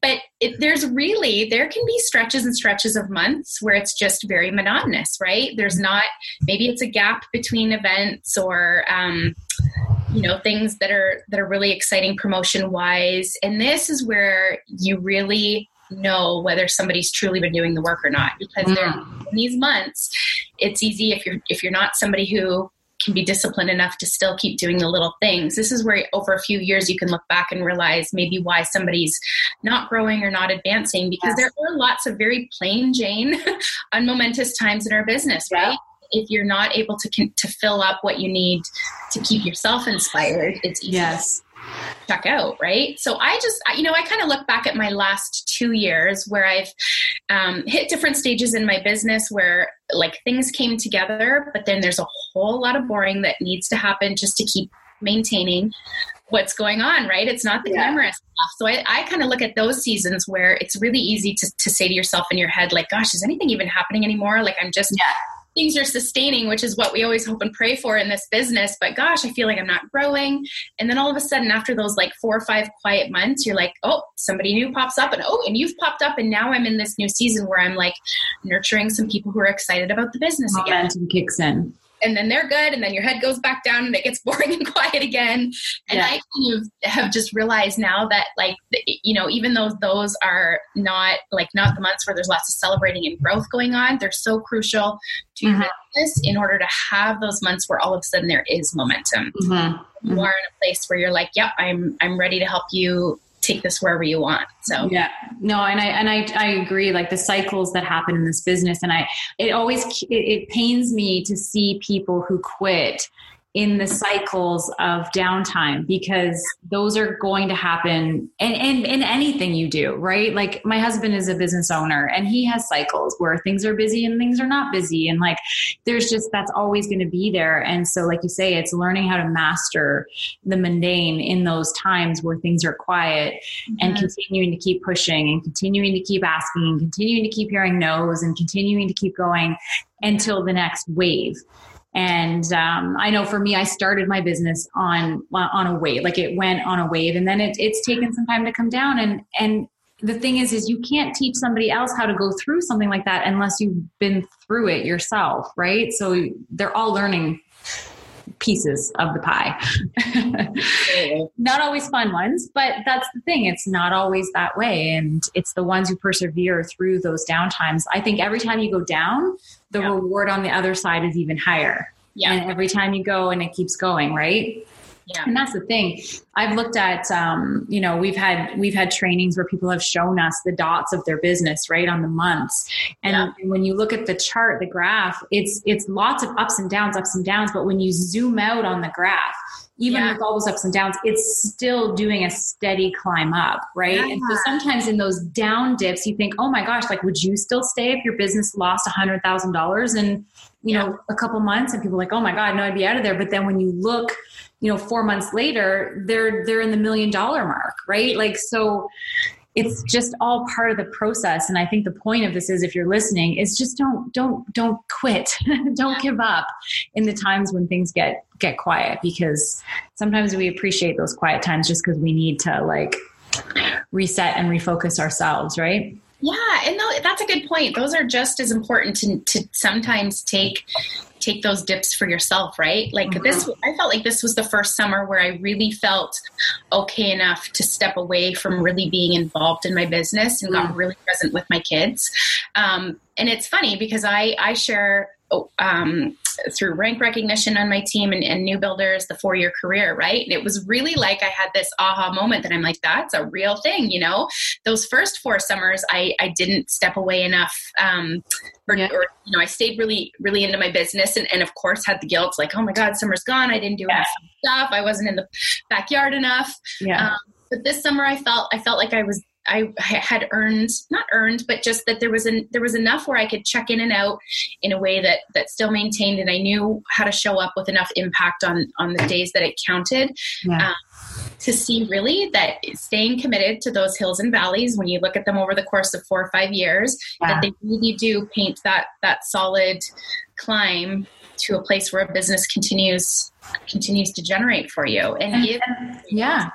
but it, there's really there can be stretches and stretches of months where it's just very monotonous, right? There's not maybe it's a gap between events or. Um, you know things that are that are really exciting promotion wise and this is where you really know whether somebody's truly been doing the work or not because mm. in these months it's easy if you're if you're not somebody who can be disciplined enough to still keep doing the little things. This is where over a few years you can look back and realize maybe why somebody's not growing or not advancing because yes. there are lots of very plain Jane (laughs) unmomentous times in our business, right? If you're not able to to fill up what you need to keep yourself inspired, it's easy. Yes check out, right? So I just, you know, I kind of look back at my last two years where I've um, hit different stages in my business where like things came together, but then there's a whole lot of boring that needs to happen just to keep maintaining what's going on, right? It's not the yeah. glamorous stuff. So I, I kind of look at those seasons where it's really easy to, to say to yourself in your head, like, gosh, is anything even happening anymore? Like, I'm just yeah things are sustaining, which is what we always hope and pray for in this business. But gosh, I feel like I'm not growing. And then all of a sudden, after those like four or five quiet months, you're like, oh, somebody new pops up, and oh, and you've popped up, and now I'm in this new season where I'm like nurturing some people who are excited about the business Momentum again. kicks in and then they're good and then your head goes back down and it gets (laughs) boring and quiet again and yeah. i kind of have just realized now that like you know even though those are not like not the months where there's lots of celebrating and growth going on they're so crucial to mm-hmm. business in order to have those months where all of a sudden there is momentum mm-hmm. Mm-hmm. you are in a place where you're like yep i'm i'm ready to help you take this wherever you want. So yeah, no, and I and I I agree. Like the cycles that happen in this business, and I it always it, it pains me to see people who quit in the cycles of downtime because those are going to happen and in, in, in, anything you do, right? Like my husband is a business owner and he has cycles where things are busy and things are not busy. And like there's just that's always going to be there. And so, like you say, it's learning how to master the mundane in those times where things are quiet mm-hmm. and continuing to keep pushing and continuing to keep asking and continuing to keep hearing no's and continuing to keep going until the next wave and um, I know for me, I started my business on on a wave, like it went on a wave, and then it, it's taken some time to come down. And and the thing is, is you can't teach somebody else how to go through something like that unless you've been through it yourself, right? So they're all learning pieces of the pie. (laughs) not always fun ones, but that's the thing. It's not always that way. And it's the ones who persevere through those downtimes. I think every time you go down, the yeah. reward on the other side is even higher. Yeah. And every time you go and it keeps going, right? Yeah. And that's the thing. I've looked at, um, you know, we've had we've had trainings where people have shown us the dots of their business, right, on the months. And yeah. when you look at the chart, the graph, it's it's lots of ups and downs, ups and downs. But when you zoom out on the graph, even yeah. with all those ups and downs, it's still doing a steady climb up, right? Yeah. And so sometimes in those down dips, you think, oh my gosh, like, would you still stay if your business lost a hundred thousand dollars in, you yeah. know, a couple months? And people are like, oh my God, no, I'd be out of there. But then when you look, you know, four months later, they're they're in the million dollar mark, right? Like so it's just all part of the process and i think the point of this is if you're listening is just don't don't don't quit (laughs) don't give up in the times when things get get quiet because sometimes we appreciate those quiet times just because we need to like reset and refocus ourselves right yeah, and that's a good point. Those are just as important to, to sometimes take take those dips for yourself, right? Like mm-hmm. this, I felt like this was the first summer where I really felt okay enough to step away from really being involved in my business and mm-hmm. got mm. really present with my kids. Um, and it's funny because I I share um, through rank recognition on my team and, and new builders the four year career right? And it was really like i had this aha moment that i'm like that's a real thing you know? Those first four summers i i didn't step away enough um, or, yeah. or you know i stayed really really into my business and, and of course had the guilt like oh my god summer's gone. I didn't do yeah. enough stuff. I wasn't in the backyard enough. Yeah. Um, but this summer i felt i felt like i was I had earned not earned, but just that there was an there was enough where I could check in and out in a way that that still maintained, and I knew how to show up with enough impact on on the days that it counted. Yeah. Um, to see really that staying committed to those hills and valleys when you look at them over the course of four or five years yeah. that they really do paint that that solid climb to a place where a business continues continues to generate for you and, and, and yeah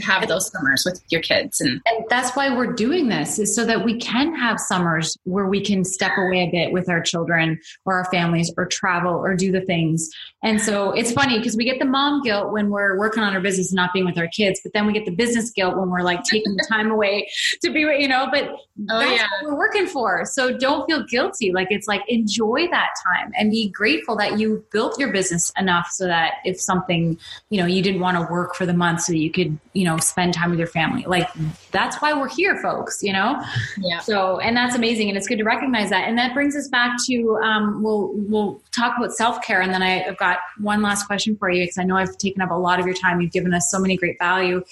have those summers with your kids and, and that's why we're doing this is so that we can have summers where we can step away a bit with our children or our families or travel or do the things and so it's funny because we get the mom guilt when we're working on our business and not being with our kids but then we get the business guilt when we're like taking the time away to be with you know but oh, that's yeah. what we're working for. So don't feel guilty. Like it's like enjoy that time and be grateful that you built your business enough so that if something you know you didn't want to work for the month so that you could you know spend time with your family. Like that's why we're here folks you know? Yeah. So and that's amazing and it's good to recognize that. And that brings us back to um, we'll we'll talk about self-care and then I, i've got one last question for you because i know i've taken up a lot of your time. You've given us so many great value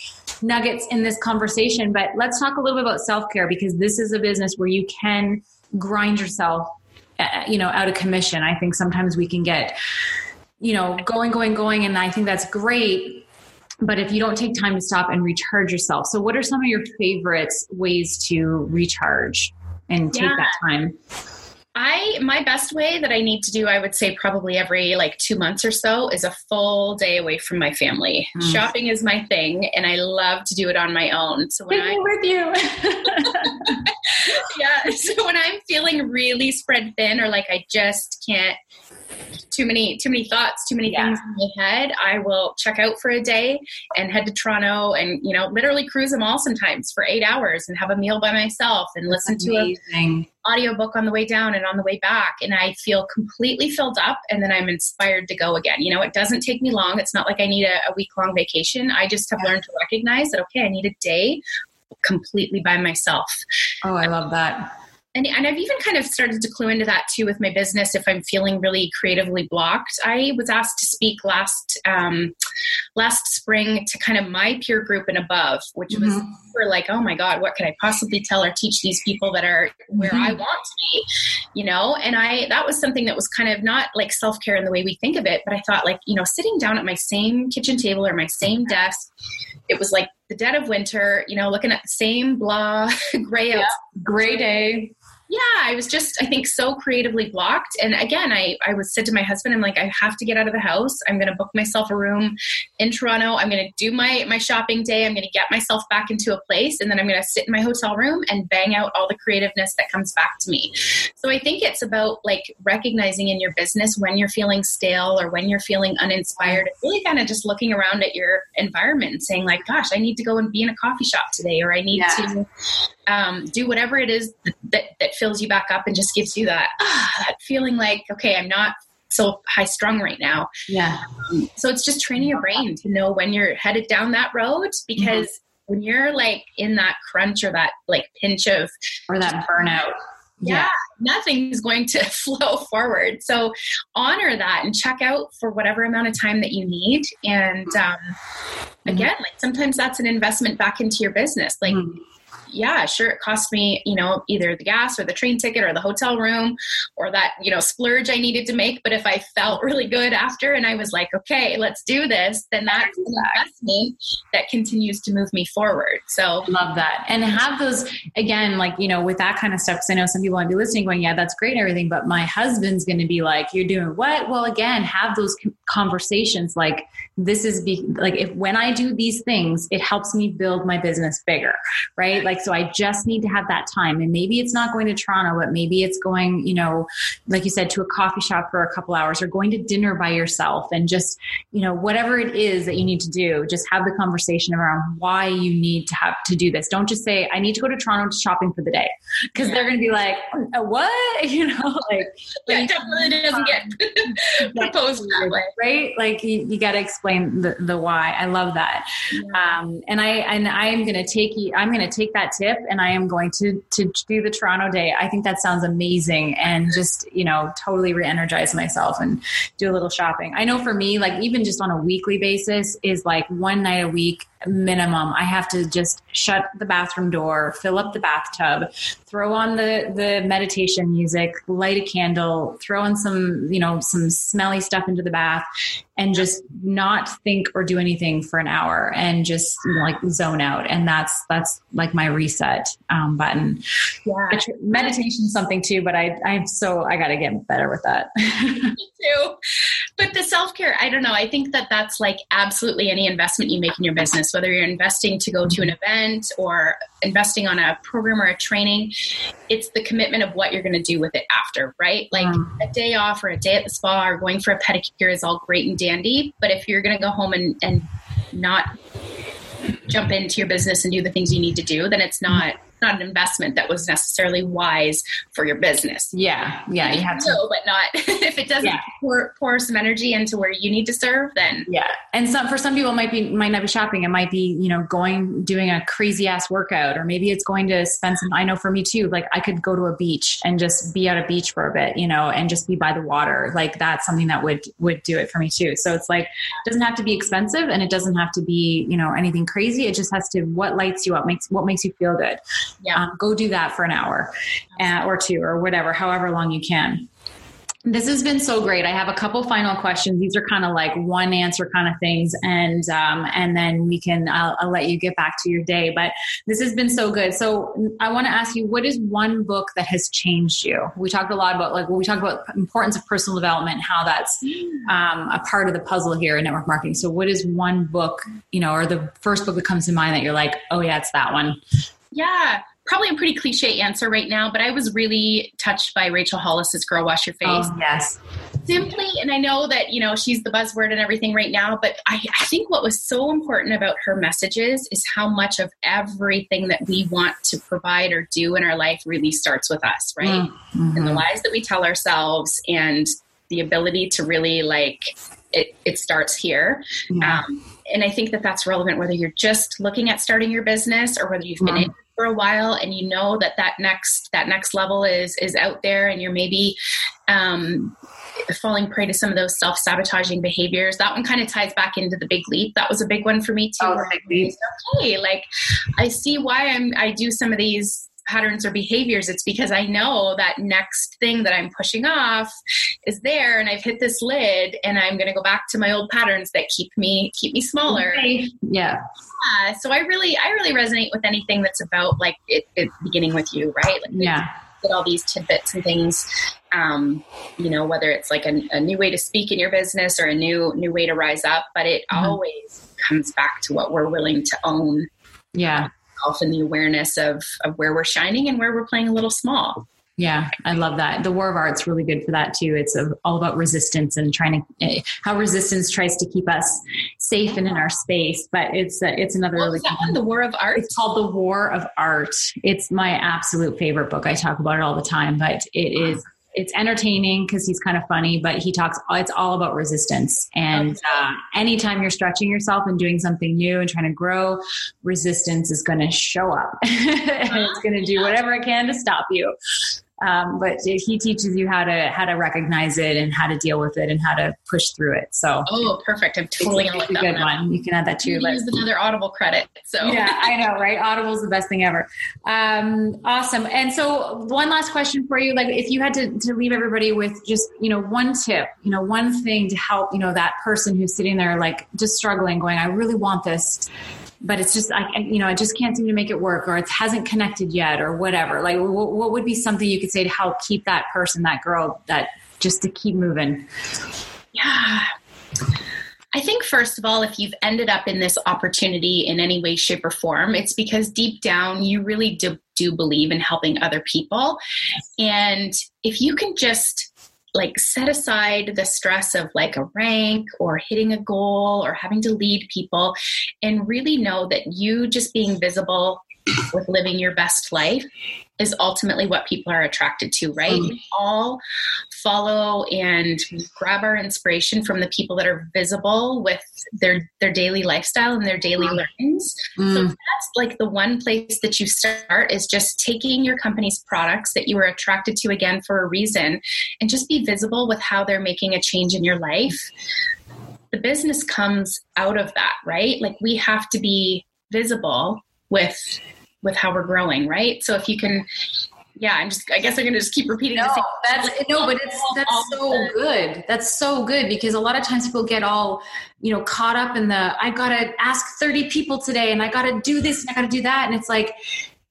nuggets in this conversation but let's talk a little bit about self-care because this is a business where you can grind yourself uh, you know out of commission. I think sometimes we can get you know going going going and i think that's great but if you don't take time to stop and recharge yourself. So what are some of your favorite ways to recharge and take yeah. that time I my best way that I need to do, I would say probably every like two months or so, is a full day away from my family. Mm. Shopping is my thing, and I love to do it on my own. So when with you, (laughs) (laughs) yeah. So when I'm feeling really spread thin, or like I just can't too many too many thoughts too many yeah. things in my head i will check out for a day and head to toronto and you know literally cruise them all sometimes for eight hours and have a meal by myself and That's listen amazing. to an audiobook on the way down and on the way back and i feel completely filled up and then i'm inspired to go again you know it doesn't take me long it's not like i need a, a week long vacation i just have yeah. learned to recognize that okay i need a day completely by myself oh i love that and, and I've even kind of started to clue into that too with my business. If I'm feeling really creatively blocked, I was asked to speak last um, last spring to kind of my peer group and above, which mm-hmm. was for like, oh my god, what could I possibly tell or teach these people that are where mm-hmm. I want to be, you know? And I that was something that was kind of not like self care in the way we think of it, but I thought like you know, sitting down at my same kitchen table or my same desk, it was like the dead of winter, you know, looking at the same blah (laughs) gray yeah. gray day yeah, I was just, I think, so creatively blocked. And again, I, I was said to my husband, I'm like, I have to get out of the house. I'm going to book myself a room in Toronto. I'm going to do my, my shopping day. I'm going to get myself back into a place. And then I'm going to sit in my hotel room and bang out all the creativeness that comes back to me. So I think it's about like recognizing in your business when you're feeling stale or when you're feeling uninspired, really kind of just looking around at your environment and saying, like, gosh, I need to go and be in a coffee shop today, or I need yeah. to um, do whatever it is that, that fills you back up and just gives you that, ah, that feeling like, okay, I'm not so high strung right now. Yeah. Um, so it's just training your brain to know when you're headed down that road because mm-hmm. when you're like in that crunch or that like pinch of or that burnout. Yeah, yeah, nothing's going to (laughs) flow forward. So honor that and check out for whatever amount of time that you need. And um, mm-hmm. again, like sometimes that's an investment back into your business. Like mm-hmm yeah, sure, it cost me, you know, either the gas or the train ticket or the hotel room or that, you know, splurge I needed to make. But if I felt really good after and I was like, okay, let's do this, then that's an investment that continues to move me forward. So love that. And have those again, like, you know, with that kind of stuff, because I know some people might be listening going, yeah, that's great and everything, but my husband's going to be like, you're doing what? Well, again, have those conversations like, this is be like, if when I do these things, it helps me build my business bigger, right? Like, so I just need to have that time. And maybe it's not going to Toronto, but maybe it's going, you know, like you said, to a coffee shop for a couple hours or going to dinner by yourself and just, you know, whatever it is that you need to do, just have the conversation around why you need to have to do this. Don't just say, I need to go to Toronto to shopping for the day. Cause yeah. they're going to be like, what? (laughs) You know, like, (laughs) yeah, definitely doesn't get (laughs) proposed that way. Right. Like you, you got to explain the, the why. I love that. Yeah. Um, and I, and I am going to take you, I'm going to take that tip and I am going to to do the Toronto day. I think that sounds amazing and just, you know, totally re-energize myself and do a little shopping. I know for me, like even just on a weekly basis is like one night a week minimum. I have to just shut the bathroom door fill up the bathtub throw on the the meditation music light a candle throw in some you know some smelly stuff into the bath and just not think or do anything for an hour and just you know, like zone out. And that's that's like my reset um, button. Yeah. Meditation something too but i i'm so i gotta get better with that. (laughs) Me too. But the self-care i don't know. I think that that's like absolutely any investment you make in your business whether you're investing to go to an event or investing on a program or a training it's the commitment of what you're going to do with it after right like mm. a day off or a day at the spa or going for a pedicure is all great and dandy but if you're going to go home and, and not jump into your business and do the things you need to do then it's not not an investment that was necessarily wise for your business. Yeah, yeah, you have to, but not (laughs) if it doesn't yeah. pour, pour some energy into where you need to serve. Then yeah, and some for some people it might be might not be shopping. It might be you know going doing a crazy ass workout, or maybe it's going to spend some. I know for me too. Like I could go to a beach and just be at a beach for a bit, you know, and just be by the water. Like that's something that would would do it for me too. So it's like it doesn't have to be expensive, and it doesn't have to be you know anything crazy. It just has to what lights you up makes what makes you feel good yeah. Um, go do that for an hour uh, or two or whatever, however long you can. This has been so great. I have a couple final questions. These are kind of like one answer kind of things, and um, and then we can. I'll, I'll, let you get back to your day. But this has been so good. So I want to ask you, what is one book that has changed you? We talked a lot about like when we talked about importance of personal development, how that's um, a part of the puzzle here in network marketing. So what is one book, you know, or the first book that comes to mind that you're like, oh yeah, it's that one. Yeah probably a pretty cliche answer right now, but I was really touched by Rachel Hollis's Girl Wash Your Face. Oh, yes. Simply, and I know that, you know, she's the buzzword and everything right now, but I, I think what was so important about her messages is how much of everything that we want to provide or do in our life really starts with us, right? Mm-hmm. And the lies that we tell ourselves and the ability to really like it, it starts here. Yeah. Um, and I think that that's relevant whether you're just looking at starting your business or whether you've been mm-hmm. in for a while and you know that that next that next level is is out there and you're maybe um, falling prey to some of those self-sabotaging behaviors that one kind of ties back into the big leap that was a big one for me too oh, big leap. okay like i see why i'm i do some of these patterns or behaviors, it's because I know that next thing that I'm pushing off is there and I've hit this lid and I'm going to go back to my old patterns that keep me keep me smaller. Okay. Yeah. yeah. So I really I really resonate with anything that's about like it, it beginning with you, right? Like yeah. Get all these tidbits and things um, you know whether it's like a, a, new way to speak in your business or a new new way to rise up but it mm-hmm. always comes back to what we're willing to own yeah ourselves and the awareness of of where we're shining and where we're playing a little small. Yeah, I love that. The War of Art's really good for that too. It's all about resistance and trying to eh, how resistance tries to keep us safe and in our space. But it's uh, it's another really that one. The War of Art. It's called The War of Art. It's my absolute favorite book. I talk about it all the time, but it is it's entertaining because he's kind of funny, but he talks, it's all about resistance. And uh, anytime you're stretching yourself and doing something new and trying to grow, resistance is going to show up (laughs) and it's going to do whatever it can to stop you. Um, but he teaches you how to how to recognize it and how to deal with it and how to push through it. So oh, perfect! I'm totally it's, a good one. You can add that too. Use another Audible credit. So (laughs) yeah, I know, right? Audible's the best thing ever. Um, awesome. And so one last question for you: like, if you had to, to leave everybody with just you know one tip, you know, one thing to help you know that person who's sitting there like just struggling, going, I really want this but it's just I you know I just can't seem to make it work or it hasn't connected yet or whatever. Like what, what would be something you could say to help keep that person, that girl, that just to keep moving? Yeah. I think, first of all, if you've ended up in this opportunity in any way, shape, or form, it's because deep down you really do, do believe in helping other people. And if you can just like set aside the stress of like a rank or hitting a goal or having to lead people and really know that you just being visible with living your best life is ultimately what people are attracted to, right? Mm. We all follow and grab our inspiration from the people that are visible with their their daily lifestyle and their daily mm. learnings. So that's like the one place that you start is just taking your company's products that you were attracted to again for a reason and just be visible with how they're making a change in your life the business comes out of that, right? Like we have to be visible with with how we're growing, right? So if you can yeah, I'm just I guess I'm gonna just keep repeating no, That's no, but it's that's so good. That's so good because a lot of times people get all, you know, caught up in the I gotta ask 30 people today and I gotta do this and I gotta do that. And it's like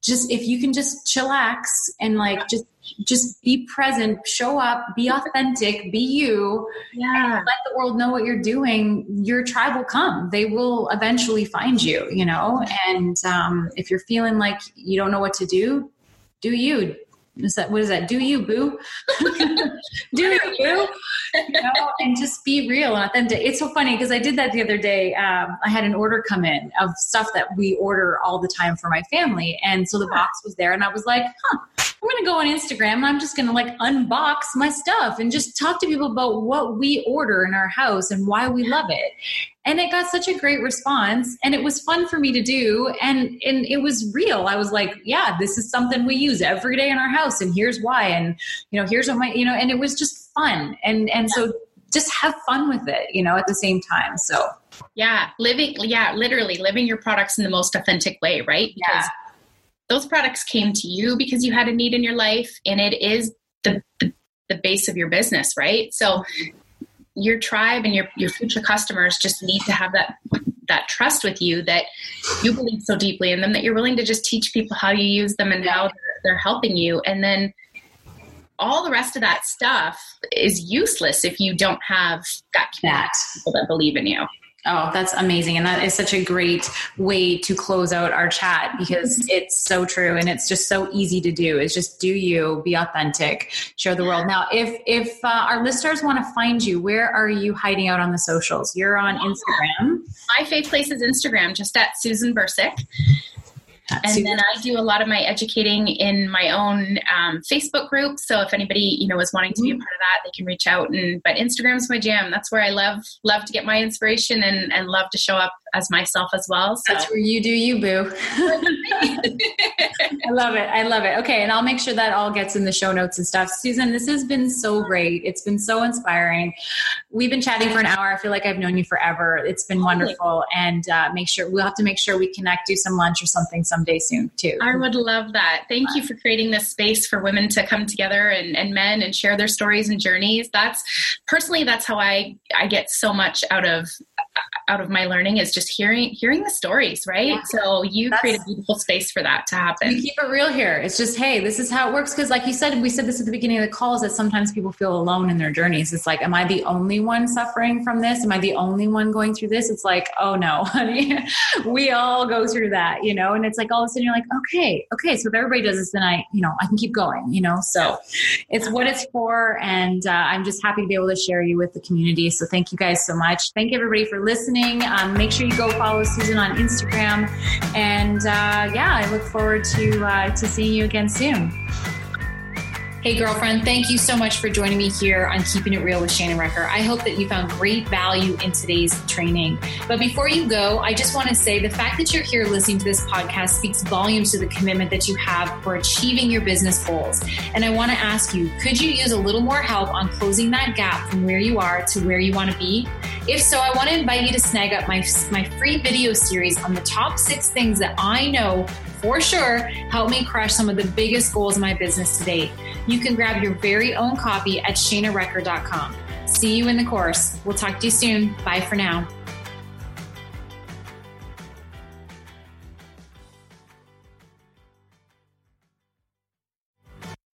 just if you can just chillax and like just just be present, show up, be authentic, be you, yeah. let the world know what you're doing. Your tribe will come. They will eventually find you, you know. And um, if you're feeling like you don't know what to do, do you? Is that what is that? Do you boo? (laughs) do you boo? You know, and just be real and authentic. It's so funny because I did that the other day. Um, I had an order come in of stuff that we order all the time for my family, and so the box was there, and I was like, huh I'm going to go on Instagram and I'm just going to like unbox my stuff and just talk to people about what we order in our house and why we love it. And it got such a great response and it was fun for me to do and and it was real. I was like, yeah, this is something we use every day in our house and here's why and you know, here's what my, you know, and it was just fun. And and so just have fun with it, you know, at the same time. So yeah, living yeah, literally living your products in the most authentic way, right? Because yeah those products came to you because you had a need in your life and it is the, the, the base of your business right? So your tribe and your, your future customers just need to have that that trust with you that you believe so deeply in them that you're willing to just teach people how you use them and how they're, they're helping you. And then all the rest of that stuff is useless if you don't have that, that. people that believe in you Oh, that's amazing. And that is such a great way to close out our chat because mm-hmm. it's so true and it's just so easy to do. It's just do you, be authentic, share the world. Now, if if uh, our listeners want to find you, where are you hiding out on the socials? You're on Instagram. My favorite place is Instagram, just at Susan Bursick and then I do a lot of my educating in my own um, Facebook group. So if anybody you know is wanting to be a mm-hmm. part of that, they can reach out. And but Instagram's my jam. That's where I love love to get my inspiration and and love to show up as myself as well. So. That's where you do you, boo. (laughs) I love it. I love it. Okay, and I'll make sure that all gets in the show notes and stuff. Susan, this has been so great. It's been so inspiring. We've been chatting for an hour. I feel like I've known you forever. It's been wonderful, and uh, make sure we'll have to make sure we connect, do some lunch or something someday soon too. I would love that. Thank you for creating this space for women to come together and, and men and share their stories and journeys. That's personally that's how I I get so much out of out of my learning is just hearing hearing the stories, right? Yeah. So you That's, create a beautiful space for that to happen. We keep it real here. It's just, hey, this is how it works. Because, like you said, we said this at the beginning of the calls that sometimes people feel alone in their journeys. It's like, am I the only one suffering from this? Am I the only one going through this? It's like, oh no, (laughs) honey, we all go through that, you know. And it's like all of a sudden you're like, okay, okay. So if everybody does this, then I, you know, I can keep going, you know. So it's what it's for, and uh, I'm just happy to be able to share you with the community. So thank you guys so much. Thank you everybody for listening. Um, make sure you go follow Susan on Instagram. And uh, yeah, I look forward to uh, to seeing you again soon. Hey, girlfriend, thank you so much for joining me here on Keeping It Real with Shannon Recker. I hope that you found great value in today's training. But before you go, I just want to say the fact that you're here listening to this podcast speaks volumes to the commitment that you have for achieving your business goals. And I want to ask you could you use a little more help on closing that gap from where you are to where you want to be? If so, I want to invite you to snag up my, my free video series on the top six things that I know for sure help me crush some of the biggest goals in my business today. You can grab your very own copy at shanarecker.com. See you in the course. We'll talk to you soon. Bye for now.